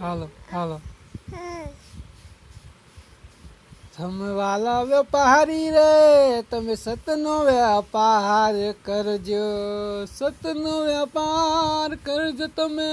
હાલો હાલો તમે વાલા વેપારી રે તમે સતનો વેપાર કરજો સતનો વેપાર કરજો તમે